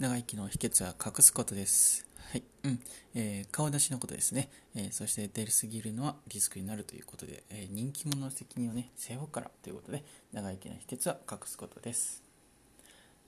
長生きの秘訣は隠すことです。はい。うん。えー、顔出しのことですね。えー、そして出るすぎるのはリスクになるということで、えー、人気者の責任をね、背負うからということで、長生きの秘訣は隠すことです。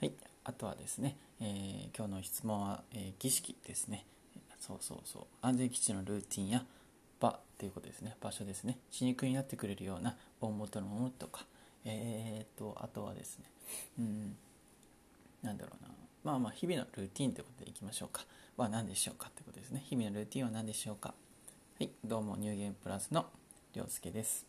はい。あとはですね、え今日の質問は、え儀式ですね。そうそうそう。安全基地のルーティンや場ということですね。場所ですね。死肉になってくれるような大元のものとか、えーと、あとはですね、うん、なんだろうな。まあまあ日々のルーティンということでいきましょうか。は何でしょうかということですね。日々のルーティンは何でしょうか。はい、どうもニューゲームプラスのりょうすけです。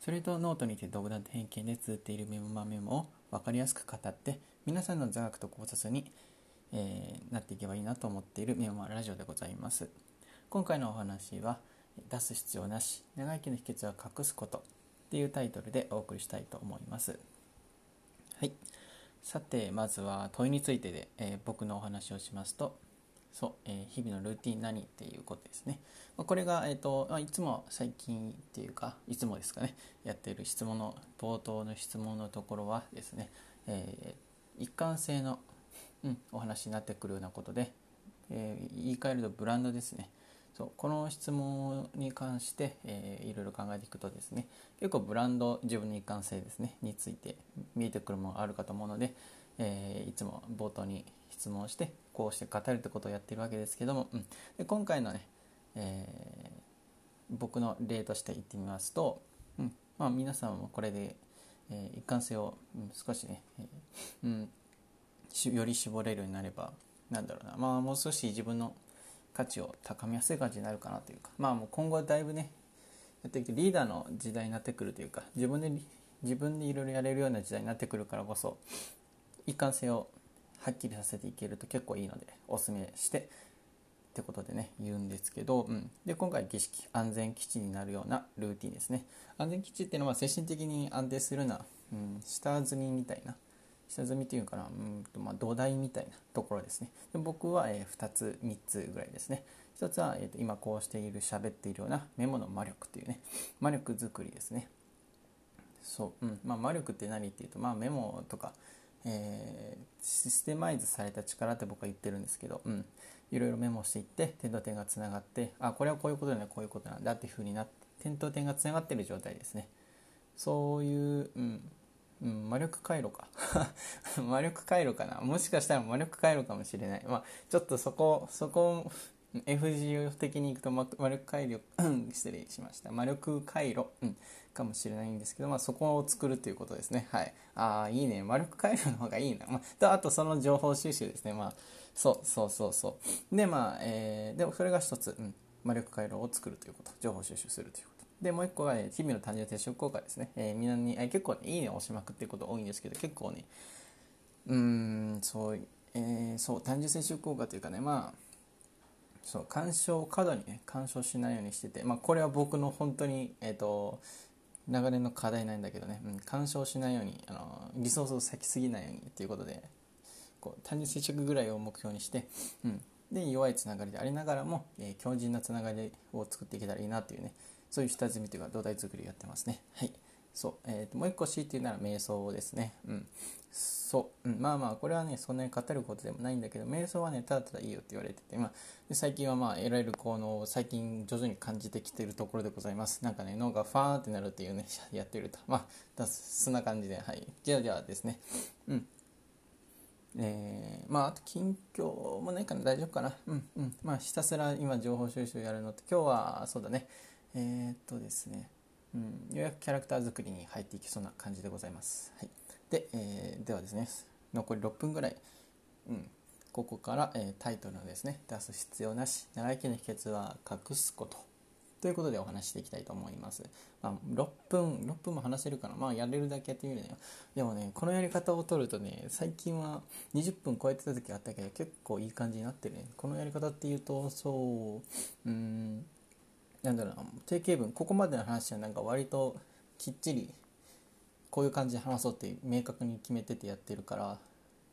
それとノートにて独断と偏見で綴っているメモ魔メモを分かりやすく語って皆さんの座学と考察に、えー、なっていけばいいなと思っているメモ魔ラジオでございます。今回のお話は出す必要なし長生きの秘訣は隠すことっていうタイトルでお送りしたいと思います。はい。さてまずは問いについてで、えー、僕のお話をしますとそう、えー、日々のルーティン何っていうことですね、まあ、これが、えーとまあ、いつも最近っていうかいつもですかねやっている質問の冒頭の質問のところはですね、えー、一貫性の、うん、お話になってくるようなことで、え、言い換えるとブランドですね。そうこの質問に関して、えー、いろいろ考えていくとですね結構ブランド自分の一貫性ですねについて見えてくるものがあるかと思うので、えー、いつも冒頭に質問してこうして語るってことをやってるわけですけども、うん、で今回のね、えー、僕の例として言ってみますと、うん。まあ、皆さんもこれで、えー、一貫性を、うん、少しね、えーうん、より絞れるようになればなんだろうな、まあ、もう少し自分の価値を高めやすい感じになるかなというか。まあもう今後はだいぶねやってきてリーダーの時代になってくるというか自分で自分でいろいろやれるような時代になってくるからこそ一貫性をはっきりさせていけると結構いいのでおすすめしてってことでね言うんですけど、うん、で今回儀式安全基地になるようなルーティンですね。安全基地っていうのは精神的に安定するな、うん、下積みみたいな下積みっていうかな？うんと、まあ、土台みたいなところですね。で僕は、えー、2つ3つぐらいですね。1つは、えーと、今こうしている喋っているようなメモの魔力というね。魔力作りですね。そう、うん。まあ、魔力って何っていうと、まあ、メモとか、えー、システマイズされた力って僕は言ってるんですけど、うん、いろいろメモしていって点と点がつながってあこれはこういうことだねこういうことなんだっていうふうになって点と点がつながってる状態ですね。そういう、うん、うん、魔力回路か。魔力回路かな。もしかしたら魔力回路かもしれない。まあちょっとそこそこ FGO 的にいくと魔力回路失礼しました。魔力回路、うん、かもしれないんですけど、まあ、そこを作るということですね。はい。ああいいね。魔力回路の方がいいな、まあ、とあとその情報収集ですね。まあそうそうそうそう。でまあ、えー、でもそれが一つ、うん、魔力回路を作るということ。情報収集するということ。で、もう一個は、ね、日々の単純接触効果ですね。えー、みんなに、えー、結構、ね、いいねを押しまくっていうこと多いんですけど、結構ね、うん、そう、えー、そう、単純接触効果というかね、まあ、そう、干渉を、過度にね、干渉しないようにしてて、まあ、これは僕の本当に、えっ、ー、と、流れの課題なんだけどね、うん、干渉しないように、あの、リソースを割きすぎないようにっていうことで、こう、単純接触ぐらいを目標にして、うん、で、弱いつながりでありながらも、えー、強靭なつながりを作っていけたらいいなっていうね、そういう下積みというか土台作りやってますね。はい。そう。えーと、もう一個強いて言うなら瞑想ですね。うん。そう、うん。まあまあ、これはね、そんなに語ることでもないんだけど、瞑想はね、ただただいいよって言われてて、まあ、最近はまあ、得られる効能を最近徐々に感じてきてるところでございます。なんかね、脳がファーってなるっていうね、やってると。まあ、そんな感じで、はい。じゃあじゃあですね。うん。えー、まああと近況もないかな大丈夫かなうんうんまあひたすら今情報収集やるのって今日はそうだねえー、っとですね、うん、ようやくキャラクター作りに入っていきそうな感じでございます。はい、で、えー、ではですね、残り6分ぐらい、うん、ここから、えー、タイトルのですね、出す必要なし、長生きの秘訣は隠すこと。ということでお話していきたいと思います。まあ、6分、6分も話せるかな。まあ、やれるだけやってみるね。でもね、このやり方を取るとね、最近は20分超えてた時あったけど、結構いい感じになってるね。このやり方っていうと、そう、うん、なんだろうな定型文ここまでの話はなんか割ときっちりこういう感じで話そうって明確に決めててやってるから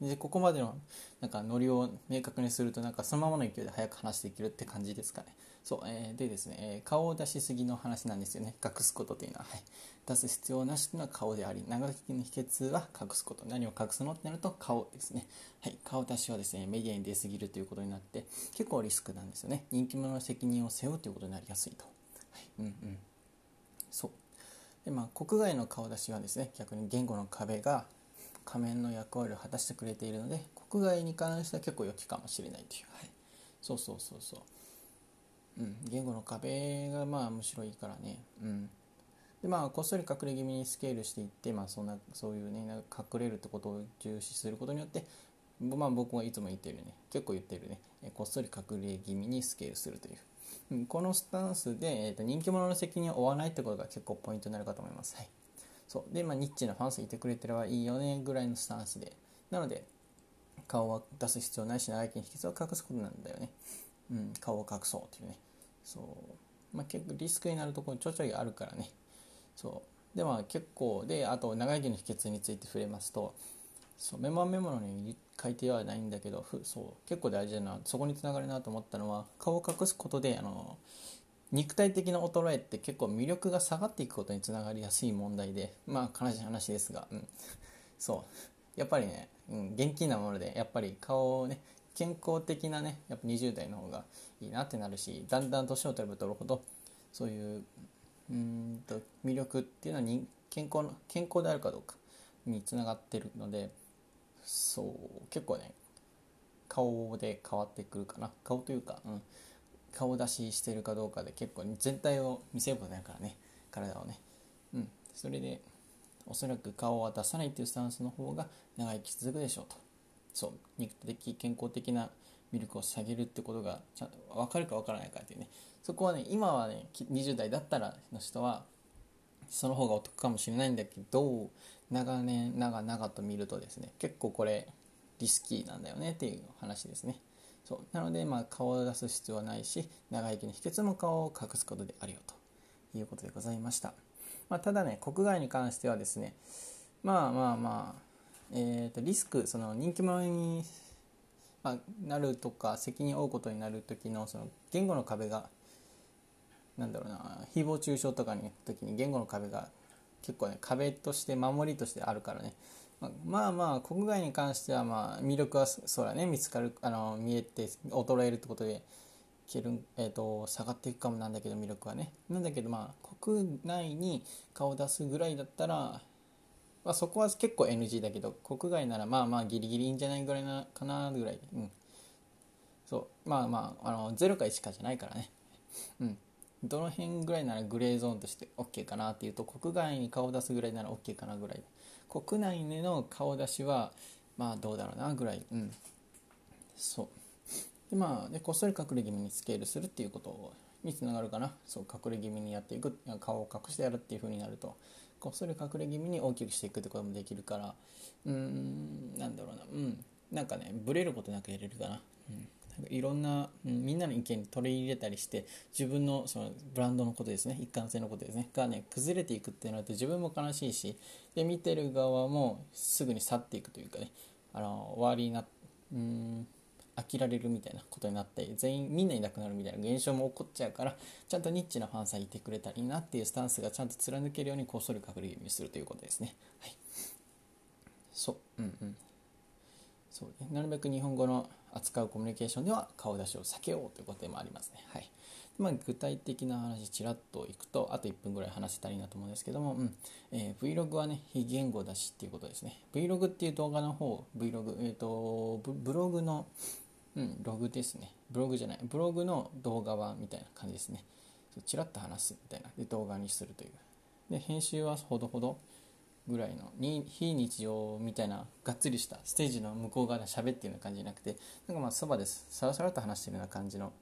でここまでのなんかノリを明確にするとなんかそのままの勢いで早く話していけるって感じですかね。そう、えー、でですね、えー、顔を出しすぎの話なんですよね。隠すことというのは、はい、出す必要なしというのは顔であり長生きの秘訣は隠すこと。何を隠すのってなると顔ですね。はい。顔出しはですねメディアに出すぎるということになって結構リスクなんですよね。人気者の責任を背負うということになりやすいと。はい。うんうん。そう。でまあ国外の顔出しはですね逆に言語の壁が仮面の役割を果たしてくれているので国外に関しては結構良きかもしれないという、はい、そうそうそうそう。うん、言語の壁がまあむしろいいからね、うん、でまあこっそり隠れ気味にスケールしていって、まあ、そんなそういうね隠れるってことを重視することによってまあ僕はいつも言ってるね。結構言ってるね。こっそり隠れ気味にスケールするという、うん、このスタンスで、えーと、人気者の責任を負わないってことが結構ポイントになるかと思います、はい、そう。でまあニッチなファンスいてくれてればいいよねぐらいのスタンスで。なので顔は出す必要ないし長生きの秘訣を隠すことなんだよね、うん、顔を隠そうというね。そう。まあ結構リスクになるところちょちょいあるからね。そう。でまあ結構であと長生きの秘訣について触れますとそうメモメモに書いてはないんだけどふそう結構大事だなそこにつながるなと思ったのは顔を隠すことであの肉体的な衰えって結構魅力が下がっていくことにつながりやすい問題でまあ悲しい話ですが、うん、そう。やっぱりね、うん、元気なものでやっぱり顔をね健康的なねやっぱ20代の方がいいなってなるしだんだん年を取れば取るほどそういううんと魅力っていうのはに健康の健康であるかどうかにつながってるのでそう結構ね顔で変わってくるかな。顔というか、うん、顔出ししてるかどうかで結構全体を見せることになるからね体をね。うんそれでおそらく顔は出さないっていうスタンスの方が長生き続くでしょうと。そう肉的健康的なミルクを下げるってことがちゃんと分かるか分からないかっていうね。そこはね今はね20代だったらの人はその方がお得かもしれないんだけど長年長々と見るとですね結構これリスキーなんだよねっていう話ですね。そう。なのでまあ顔を出す必要はないし長生きの秘訣も顔を隠すことであるよということでございました、まあ、ただね国外に関してはですねまあまあまあえーとリスクその人気者にまあ、なるとか責任を負うことになる時のその言語の壁がなんだろうな誹謗中傷とかに時に言語の壁が結構ね壁として守りとしてあるからね。まあまあ国外に関してはまあ魅力はそうだね見つかるあの見えて衰えるってことでける、えーと、下がっていくかもなんだけど魅力はね。なんだけどまあ国内に顔を出すぐらいだったらまあ、そこは結構 NG だけど国外ならまあまあギリギリいいんじゃないぐらいなかなぐらい。うん。そう。まあまああの0か1かじゃないからね。うん。どの辺ぐらいならグレーゾーンとして OK かなっていうと国外に顔出すぐらいなら OK かなぐらい。国内での顔出しはまあどうだろうなぐらい。うん。そう。でまあでこっそり隠れ気味にスケールするっていうことをにつながるかな。そう隠れ気味にやっていく。顔を隠してやるっていう風になると。こっそり隠れ気味に大きくしていくってこともできるから。うーんなんだろうな。うん。なんかねブレることなくやれるかな、うん、なんかいろんな、うん、みんなの意見に取り入れたりして自分のそのブランドのことですね。一貫性のことですね。がね崩れていくってなると自分も悲しいしで見てる側もすぐに去っていくというかね。あの終わりになうん。飽きられるみたいなことになって全員みんないなくなるみたいな現象も起こっちゃうからちゃんとニッチなファンさんいてくれたらいいなっていうスタンスがちゃんと貫けるようにこっそり隠れ気味するということですね。はい、そう。うんうん。そう。ねなるべく日本語の扱うコミュニケーションでは顔出しを避けようということでもありますね。はい。まあ、具体的な話ちらっといくとあと1分ぐらい話せたらいいなと思うんですけども、うん。えー、Vlog はね非言語だしっていうことですね。Vlog っていう動画の方 Vlog、えーとブログのうん、ログですね。ブログじゃない。ブログの動画版みたいな感じですね。ちらっと話すみたいな。で、動画にするという。で、編集はほどほどぐらいの、に非日常みたいな、がっつりしたステージの向こう側で喋ってるような感じじゃなくて、なんかまあ、そばです。さらさらと話してるような感じの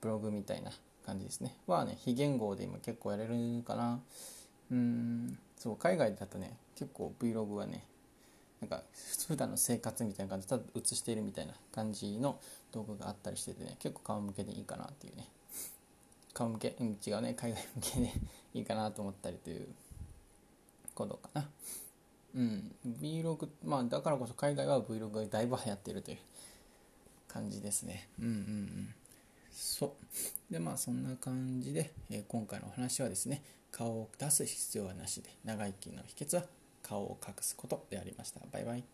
ブログみたいな感じですね。はね、非言語で今結構やれるかな。うん、そう、海外だとね、結構 Vlog はね、なんか普段の生活みたいな感じでただ映しているみたいな感じの動画があったりしててね結構顔向けでいいかなっていうね。顔向け、うん、違うね。海外向けでいいかなと思ったりということかな。うん。Vlog まあだからこそ海外は Vlog がだいぶ流行ってるという感じですね。うんうんうん。そう。でまあそんな感じで、えー、今回のお話はですね顔を出す必要はなしで長生きの秘訣は顔を隠すことでありました。バイバイ。